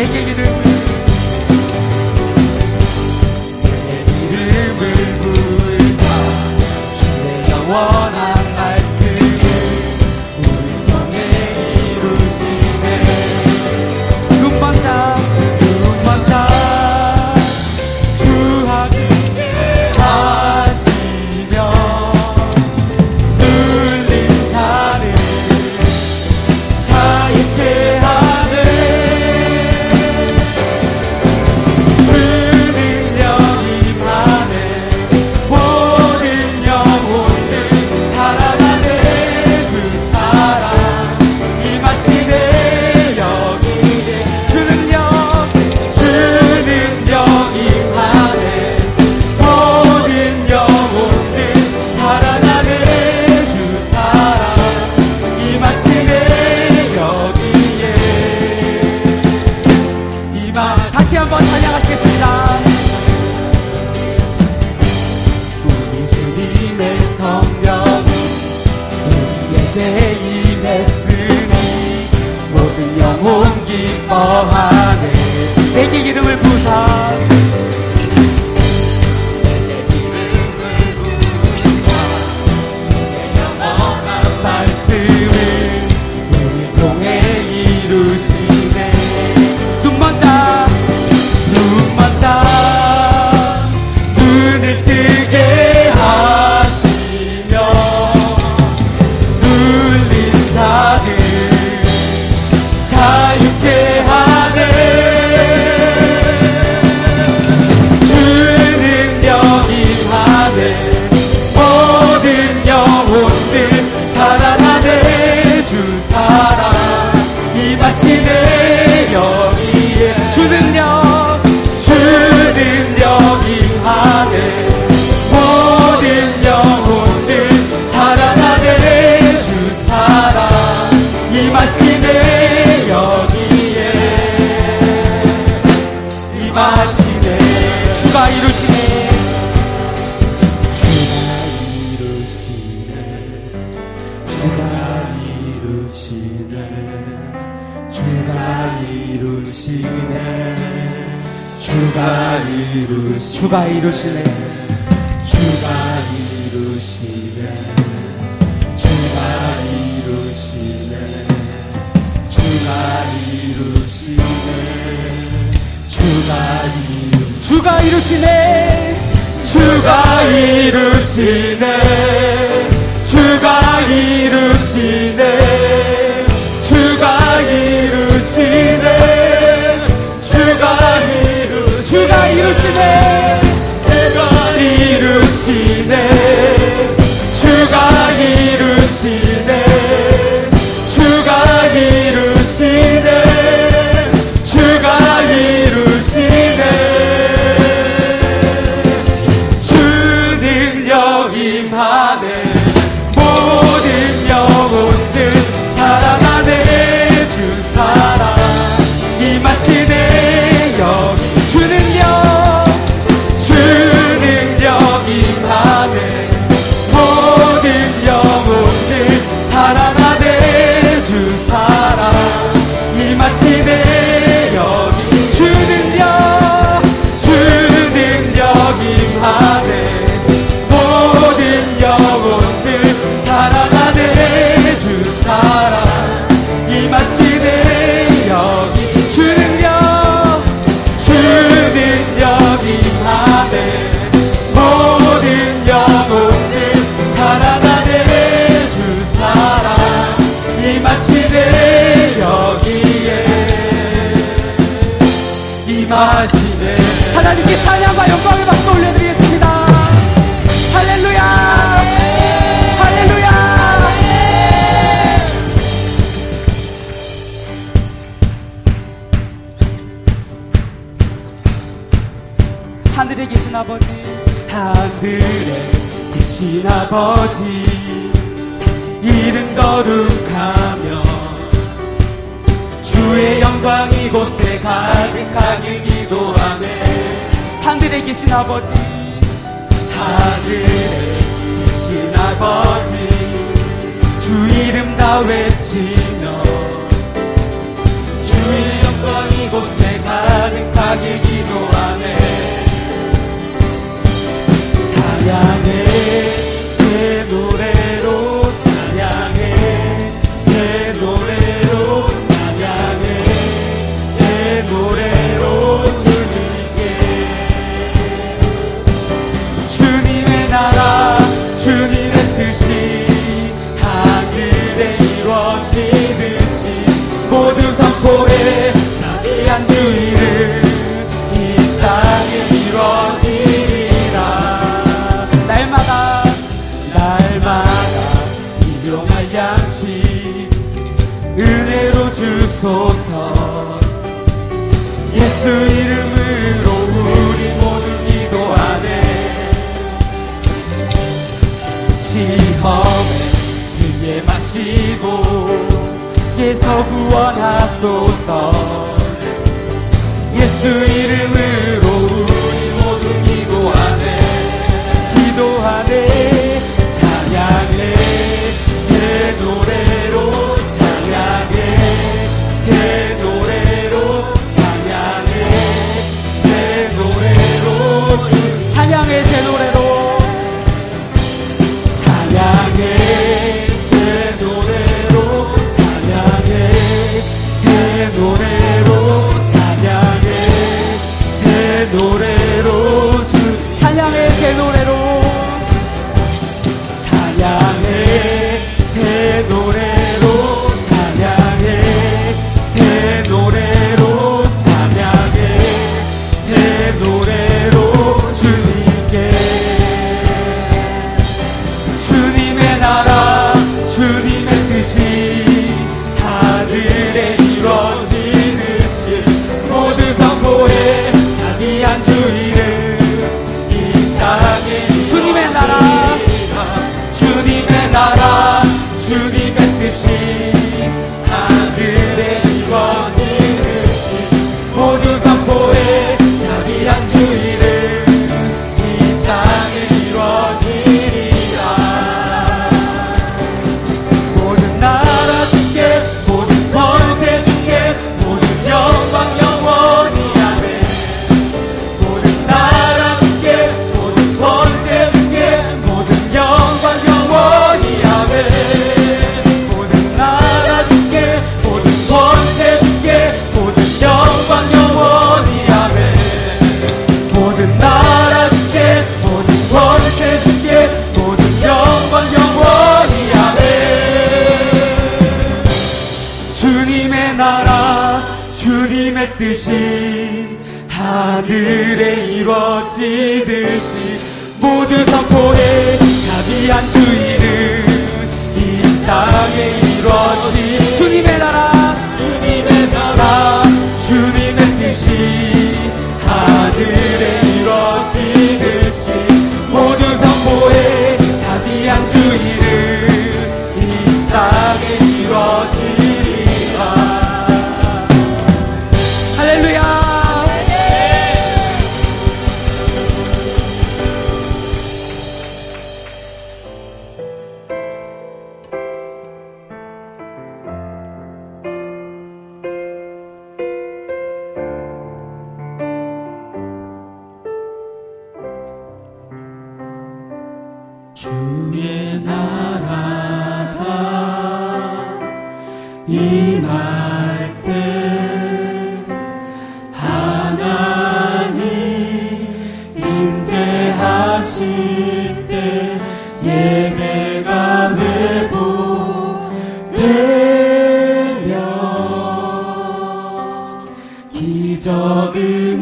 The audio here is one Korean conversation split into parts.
Tebrik ediyorum. 주가 이루시 주가 이루시네. 주가 이루시네. 주가 이루시네. 주가 이루시네. 주가 이루 주가 이루시네. 주가 이루시네. 现在 하시네 하나님께 찬양받 아버지. 피에 마시고 예서 구원하소서. 예수 이름을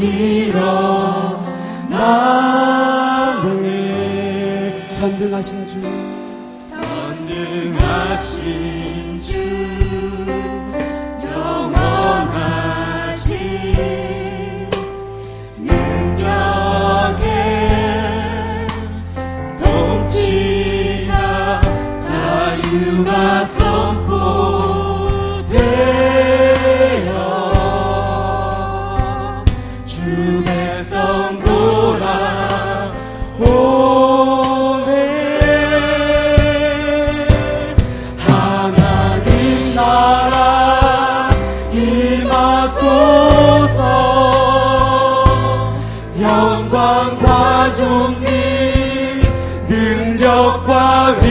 일어나네 전능하신 주. com.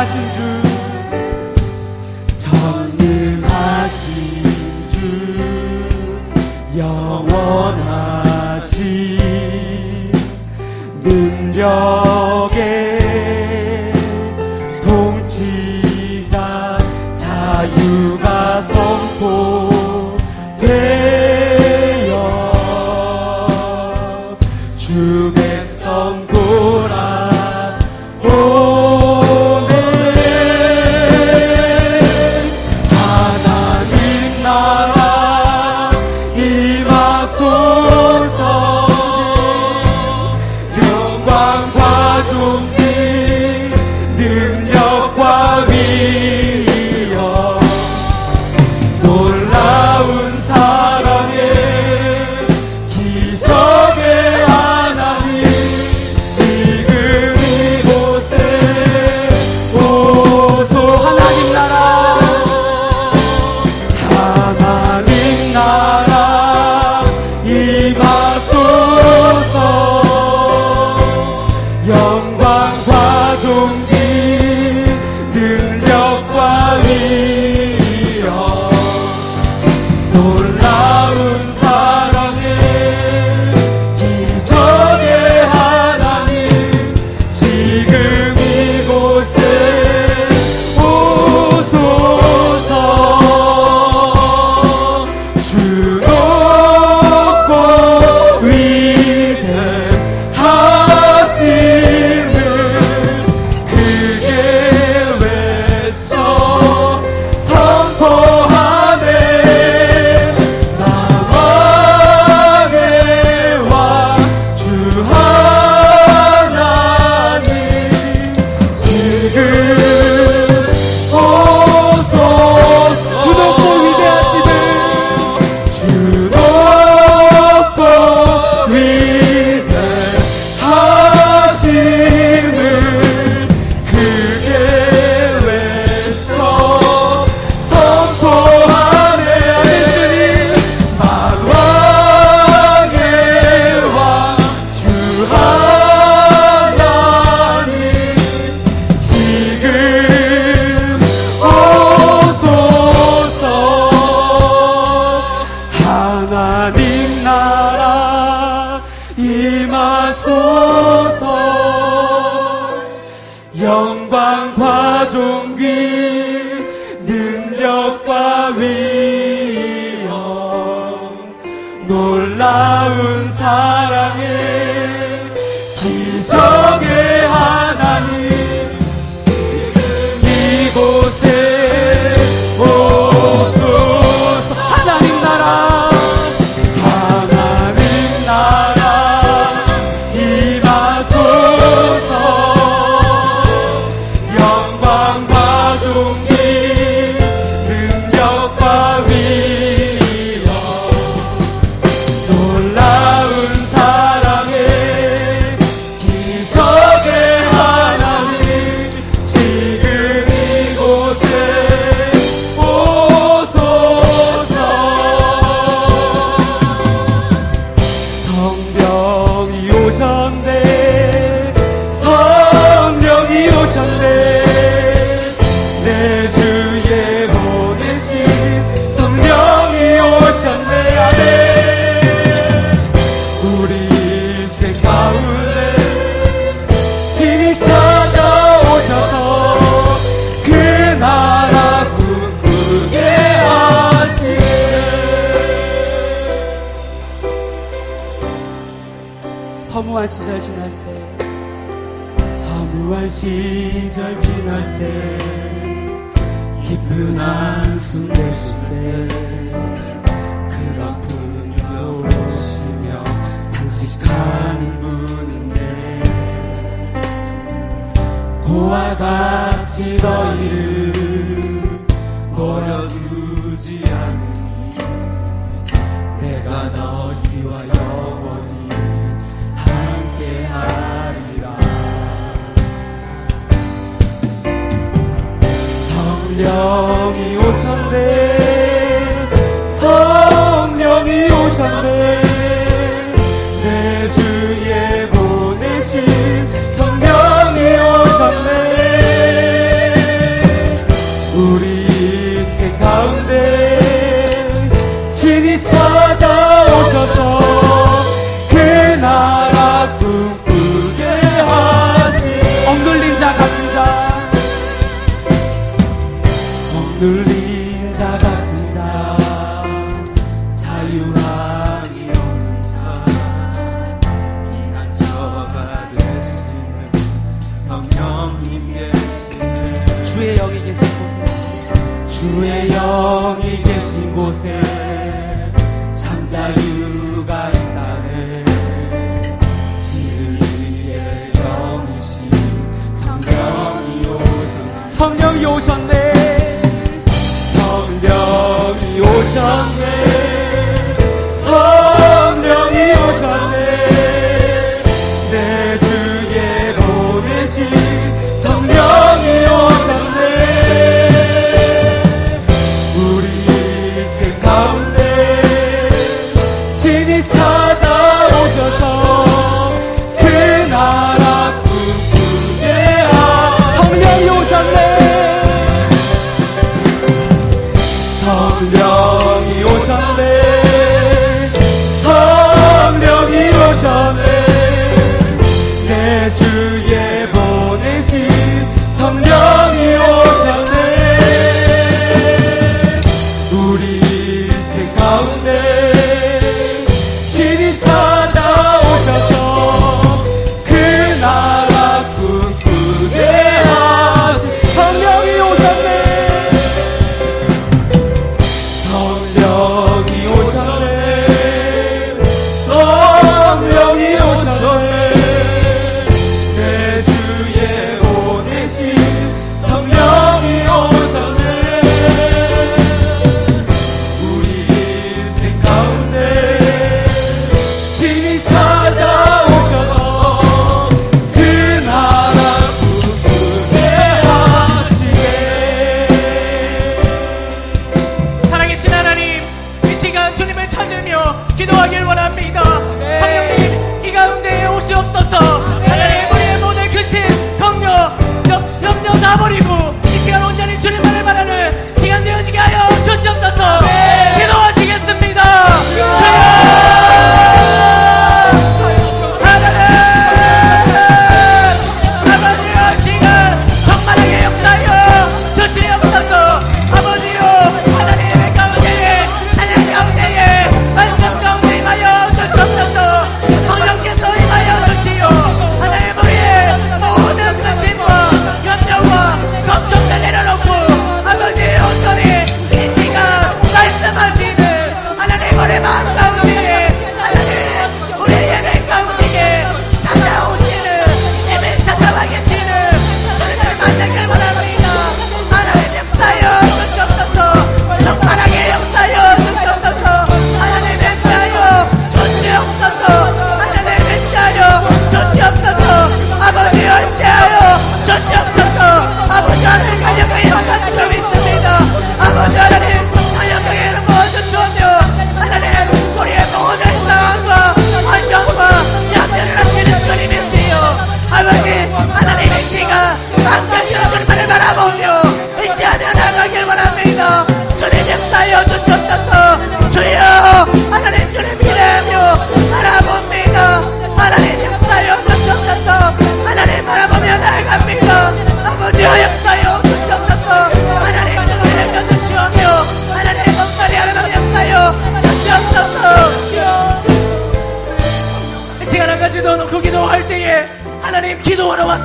전능하신 주. 전능하신 주. 영원하신 능력. 무한 시절 지날 때 깊은 한숨 내쉴 때그 아픈 겨울오시며 탄식하는 분인데 고와 같이 너희를 버려두 성령이 오셨네. 성령이 오셨네. 내 주에 보내신 성령이 오셨네. 우리 인생 가운데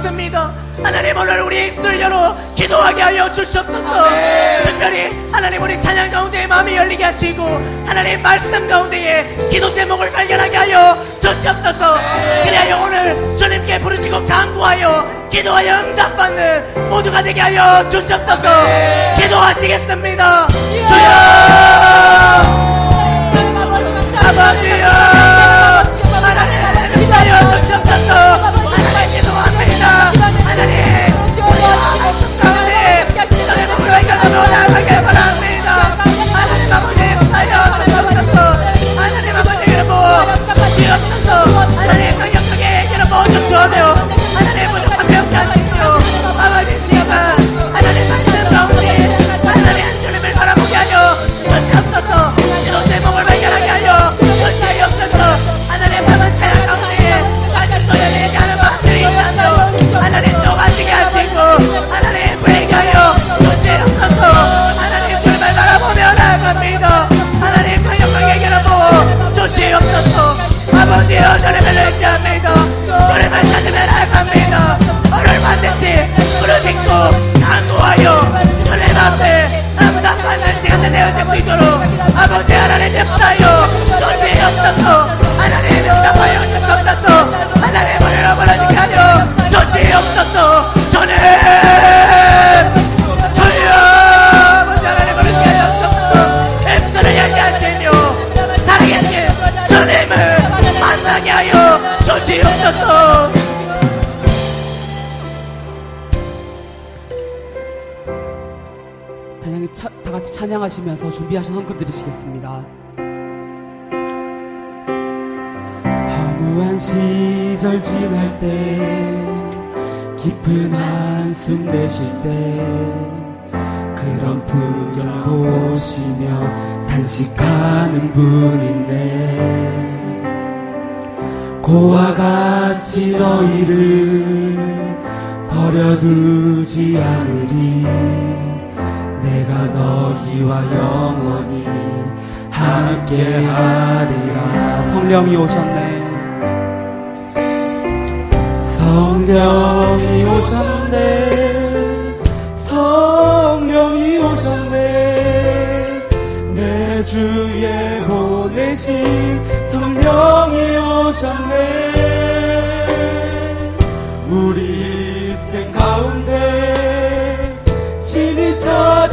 왔습니다. 하나님 오늘 우리 입술 열어 기도하게 하여 주시옵소서. 특별히 하나님 우리 찬양 가운데 마음이 열리게 하시고 하나님 말씀 가운데에 기도 제목을 발견하게 하여 주시옵소서. 그래야 오늘 주님께 부르시고 강구하여 기도하여 응답받는 모두가 되게 하여 주시옵소서. 기도하시겠습니다. 주여 나아가게 바랍니다. 하나님 아버지 기도하여 주시옵소서. 하나님 아버지 이름으로 주옵소서. 하나님 강력하게 이름으로 주시오며 하나님 부족한 병 하시며 찬양이 차, 다 같이 찬양하시면서 준비하신 헌금 드리시겠습니다. 허무한 시절 지날 때 깊은 한숨 내쉴 때 그런 풍경 보시며 단식하는 분인데 고와 같이 너희를 버려두지 않으리 내가 너희와 영원히 함께 하리라. 성령이 오셨네. 성령이 오셨네. 성령이 오셨네. 내 주에 보내신 성령이 오셨네. 우리 일생 가운데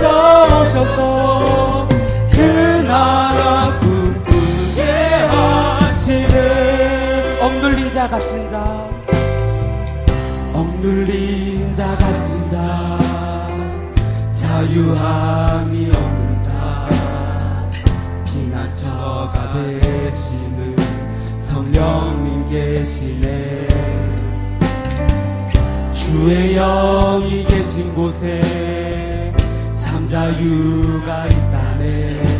찾아오셔서 그 나라 꿈꾸게 하시네 억눌린 자 갇힌 자. 억눌린 자 갇힌 자 자유함이 없는 자 피난처가 되시는 성령님 계시네. 주의 영이 계신 곳에 참 자유가 있다네